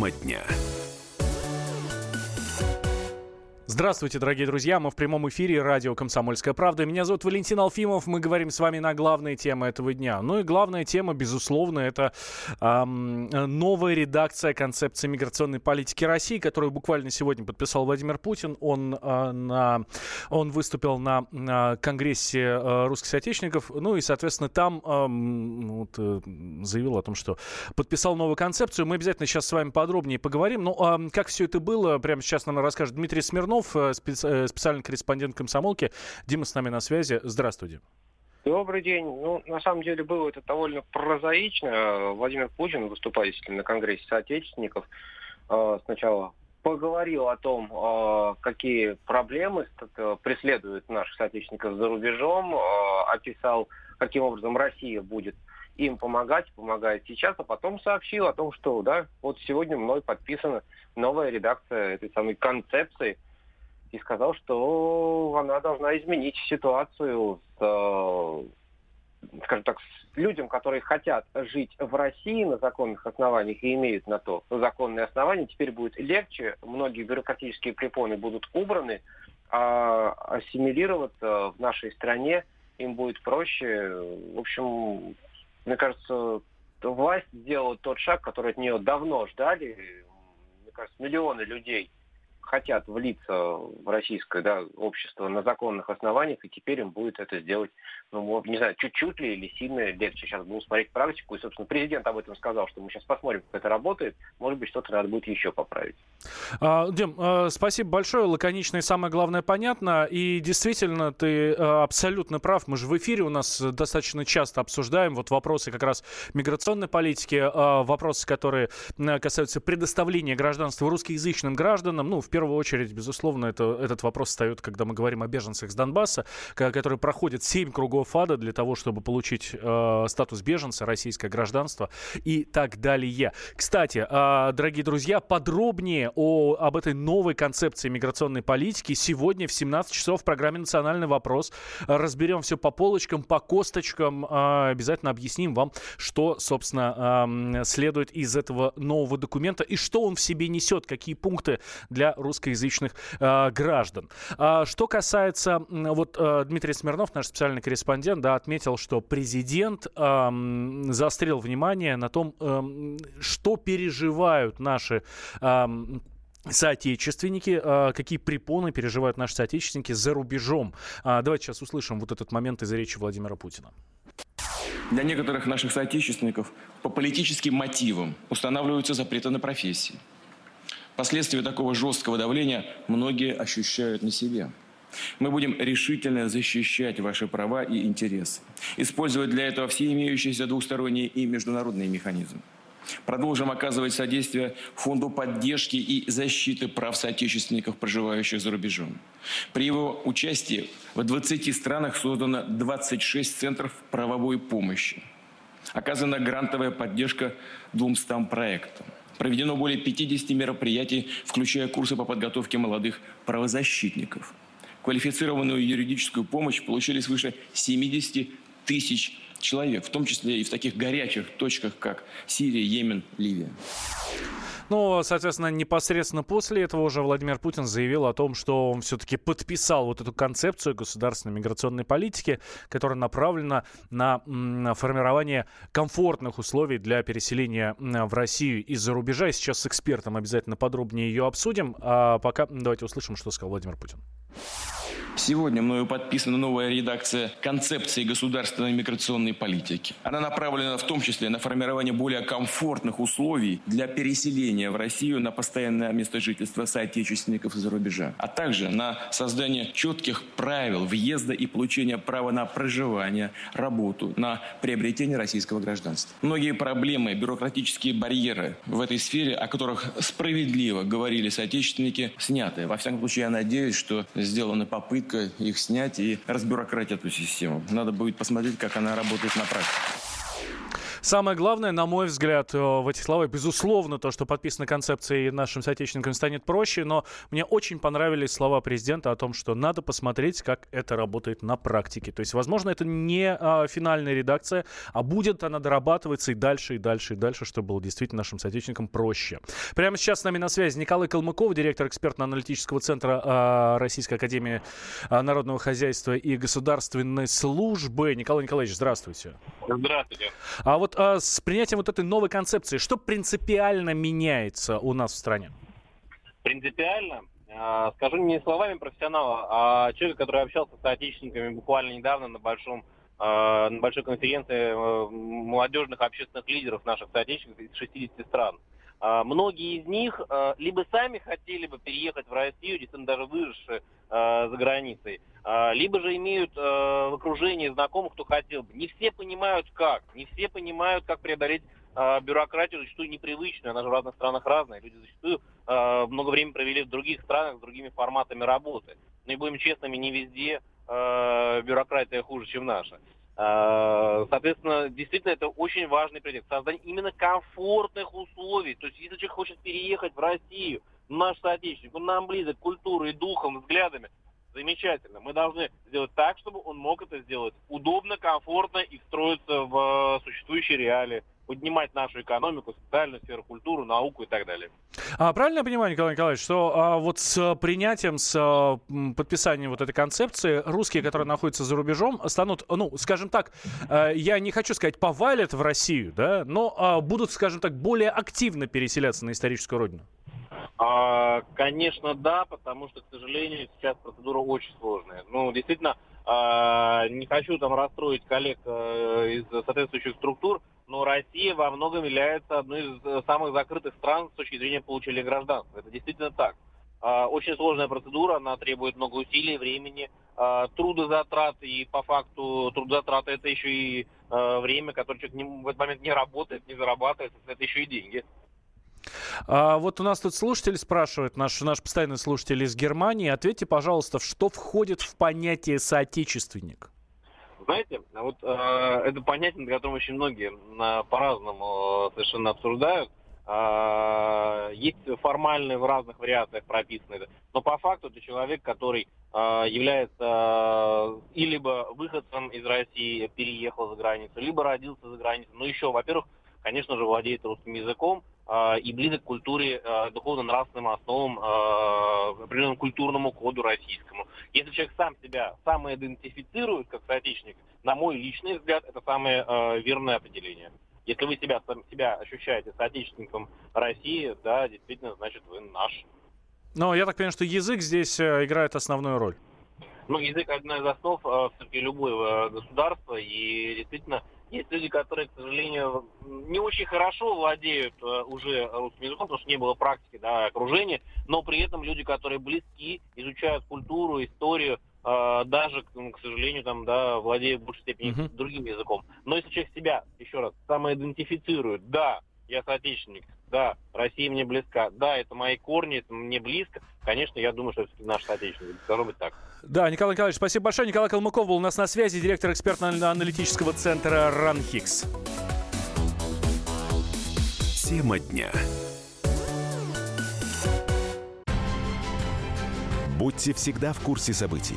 Тема дня. Здравствуйте, дорогие друзья. Мы в прямом эфире радио «Комсомольская правда». Меня зовут Валентин Алфимов. Мы говорим с вами на главные темы этого дня. Ну и главная тема, безусловно, это эм, новая редакция концепции миграционной политики России, которую буквально сегодня подписал Владимир Путин. Он, э, на, он выступил на, на Конгрессе э, русских соотечественников. Ну и, соответственно, там э, вот, э, заявил о том, что подписал новую концепцию. Мы обязательно сейчас с вами подробнее поговорим. Ну, э, как все это было, прямо сейчас нам расскажет Дмитрий Смирнов Иванов, э, э, специальный корреспондент комсомолки. Дима с нами на связи. Здравствуйте. Добрый день. Ну, на самом деле было это довольно прозаично. Владимир Путин, выступая на Конгрессе соотечественников, э, сначала поговорил о том, какие проблемы преследуют наших соотечественников за рубежом, описал, каким образом Россия будет им помогать, помогает сейчас, а потом сообщил о том, что да, вот сегодня мной подписана новая редакция этой самой концепции – и сказал, что она должна изменить ситуацию с, э, скажем так, с людям, которые хотят жить в России на законных основаниях и имеют на то законные основания. Теперь будет легче, многие бюрократические препоны будут убраны, а ассимилироваться в нашей стране им будет проще. В общем, мне кажется, власть сделала тот шаг, который от нее давно ждали. Мне кажется, миллионы людей – хотят влиться в российское да, общество на законных основаниях, и теперь им будет это сделать, ну, не знаю, чуть-чуть ли или сильно легче. Сейчас будем смотреть практику, и, собственно, президент об этом сказал, что мы сейчас посмотрим, как это работает. Может быть, что-то надо будет еще поправить. А, Дим, а, спасибо большое, лаконично и самое главное понятно. И действительно, ты а, абсолютно прав. Мы же в эфире у нас достаточно часто обсуждаем вот вопросы как раз миграционной политики, вопросы, которые касаются предоставления гражданства русскоязычным гражданам, ну, в первую первую очередь, безусловно, это, этот вопрос встает, когда мы говорим о беженцах с Донбасса, которые проходят 7 кругов ада для того, чтобы получить э, статус беженца, российское гражданство и так далее. Кстати, э, дорогие друзья, подробнее о, об этой новой концепции миграционной политики сегодня в 17 часов в программе «Национальный вопрос». Разберем все по полочкам, по косточкам. Э, обязательно объясним вам, что, собственно, э, следует из этого нового документа и что он в себе несет, какие пункты для русскоязычных э, граждан. А, что касается, вот э, Дмитрий Смирнов, наш специальный корреспондент, да, отметил, что президент э, заострил внимание на том, э, что переживают наши э, соотечественники, какие препоны переживают наши соотечественники за рубежом. А, давайте сейчас услышим вот этот момент из речи Владимира Путина. Для некоторых наших соотечественников по политическим мотивам устанавливаются запреты на профессии. Последствия такого жесткого давления многие ощущают на себе. Мы будем решительно защищать ваши права и интересы, использовать для этого все имеющиеся двусторонние и международные механизмы. Продолжим оказывать содействие Фонду поддержки и защиты прав соотечественников, проживающих за рубежом. При его участии в 20 странах создано 26 центров правовой помощи. Оказана грантовая поддержка 200 проектам. Проведено более 50 мероприятий, включая курсы по подготовке молодых правозащитников. Квалифицированную юридическую помощь получили свыше 70 тысяч человек, в том числе и в таких горячих точках, как Сирия, Йемен, Ливия. Ну, соответственно, непосредственно после этого уже Владимир Путин заявил о том, что он все-таки подписал вот эту концепцию государственной миграционной политики, которая направлена на, на формирование комфортных условий для переселения в Россию из-за рубежа. И сейчас с экспертом обязательно подробнее ее обсудим. А пока давайте услышим, что сказал Владимир Путин. Сегодня мною подписана новая редакция концепции государственной миграционной политики. Она направлена в том числе на формирование более комфортных условий для переселения в Россию на постоянное место жительства соотечественников из-за рубежа, а также на создание четких правил въезда и получения права на проживание, работу, на приобретение российского гражданства. Многие проблемы, бюрократические барьеры в этой сфере, о которых справедливо говорили соотечественники, сняты. Во всяком случае, я надеюсь, что сделаны попытки попытка их снять и разбюрократить эту систему. Надо будет посмотреть, как она работает на практике. Самое главное, на мой взгляд, э, в этих словах, безусловно, то, что подписано концепцией нашим соотечественникам станет проще, но мне очень понравились слова президента о том, что надо посмотреть, как это работает на практике. То есть, возможно, это не а, финальная редакция, а будет она дорабатываться и дальше, и дальше, и дальше, чтобы было действительно нашим соотечественникам проще. Прямо сейчас с нами на связи Николай Калмыков, директор экспертно-аналитического центра а, Российской Академии а, Народного Хозяйства и Государственной Службы. Николай Николаевич, здравствуйте. Здравствуйте. А вот а, с принятием вот этой новой концепции, что принципиально меняется у нас в стране? Принципиально? А, скажу не словами профессионала, а человека, который общался с соотечественниками буквально недавно на большом а, на большой конференции э, молодежных общественных лидеров наших соотечественников из 60 стран. А, многие из них либо сами хотели бы переехать в Россию, действительно даже выросшие за границей, либо же имеют в окружении знакомых, кто хотел бы. Не все понимают как, не все понимают, как преодолеть бюрократию зачастую непривычную, она же в разных странах разная. Люди зачастую много времени провели в других странах с другими форматами работы. Но и будем честными, не везде бюрократия хуже, чем наша. Э, соответственно, действительно, это очень важный предмет. Создание именно комфортных условий. То есть, если человек хочет переехать в Россию, наш соотечественник, он нам близок культурой, духом, взглядами, замечательно. Мы должны сделать так, чтобы он мог это сделать удобно, комфортно и встроиться в существующие реалии поднимать нашу экономику, социальную сферу, культуру, науку и так далее. А правильно я понимаю, Николай Николаевич, что а, вот с принятием, с а, подписанием вот этой концепции русские, которые находятся за рубежом, станут, ну, скажем так, а, я не хочу сказать, повалят в Россию, да, но а, будут, скажем так, более активно переселяться на историческую родину? А, конечно, да, потому что, к сожалению, сейчас процедура очень сложная. Ну, действительно, а, не хочу там расстроить коллег а, из соответствующих структур, но Россия во многом является одной из э, самых закрытых стран с точки зрения получения гражданства. Это действительно так. А, очень сложная процедура, она требует много усилий, времени, а, трудозатрат, и по факту трудозатраты это еще и а, время, которое человек в этот момент не работает, не зарабатывает, это еще и деньги. А, вот у нас тут слушатель спрашивает, наш, наш постоянный слушатель из Германии. Ответьте, пожалуйста, что входит в понятие соотечественник? Знаете, вот э, это понятие, над которым очень многие э, по-разному э, совершенно обсуждают. Э, есть формальные в разных вариациях прописаны, но по факту это человек, который э, является э, и либо выходцем из России, переехал за границу, либо родился за границей. Но еще, во-первых, конечно же, владеет русским языком, э, и близок к культуре, э, духовно-нравственным основам, э, определенному культурному коду российскому. Если человек сам себя самоидентифицирует как соотечественник, на мой личный взгляд, это самое э, верное определение. Если вы себя, сам, себя ощущаете соотечественником России, да, действительно, значит, вы наш. Но я так понимаю, что язык здесь э, играет основную роль. Ну, язык одна из основ э, все-таки любого э, государства, и действительно есть люди, которые, к сожалению, не очень хорошо владеют э, уже русским языком, потому что не было практики, да, окружения, но при этом люди, которые близки, изучают культуру, историю, э, даже, к сожалению, там, да, владеют в большей степени uh-huh. другим языком. Но если человек себя, еще раз, самоидентифицирует, да, я соотечественник, да, Россия мне близка, да, это мои корни, это мне близко, конечно, я думаю, что это наш соотечественник, должно быть так. Да, Николай Николаевич, спасибо большое. Николай Калмыков был у нас на связи, директор экспертно-аналитического центра РАНХИКС. Тема дня. Будьте всегда в курсе событий.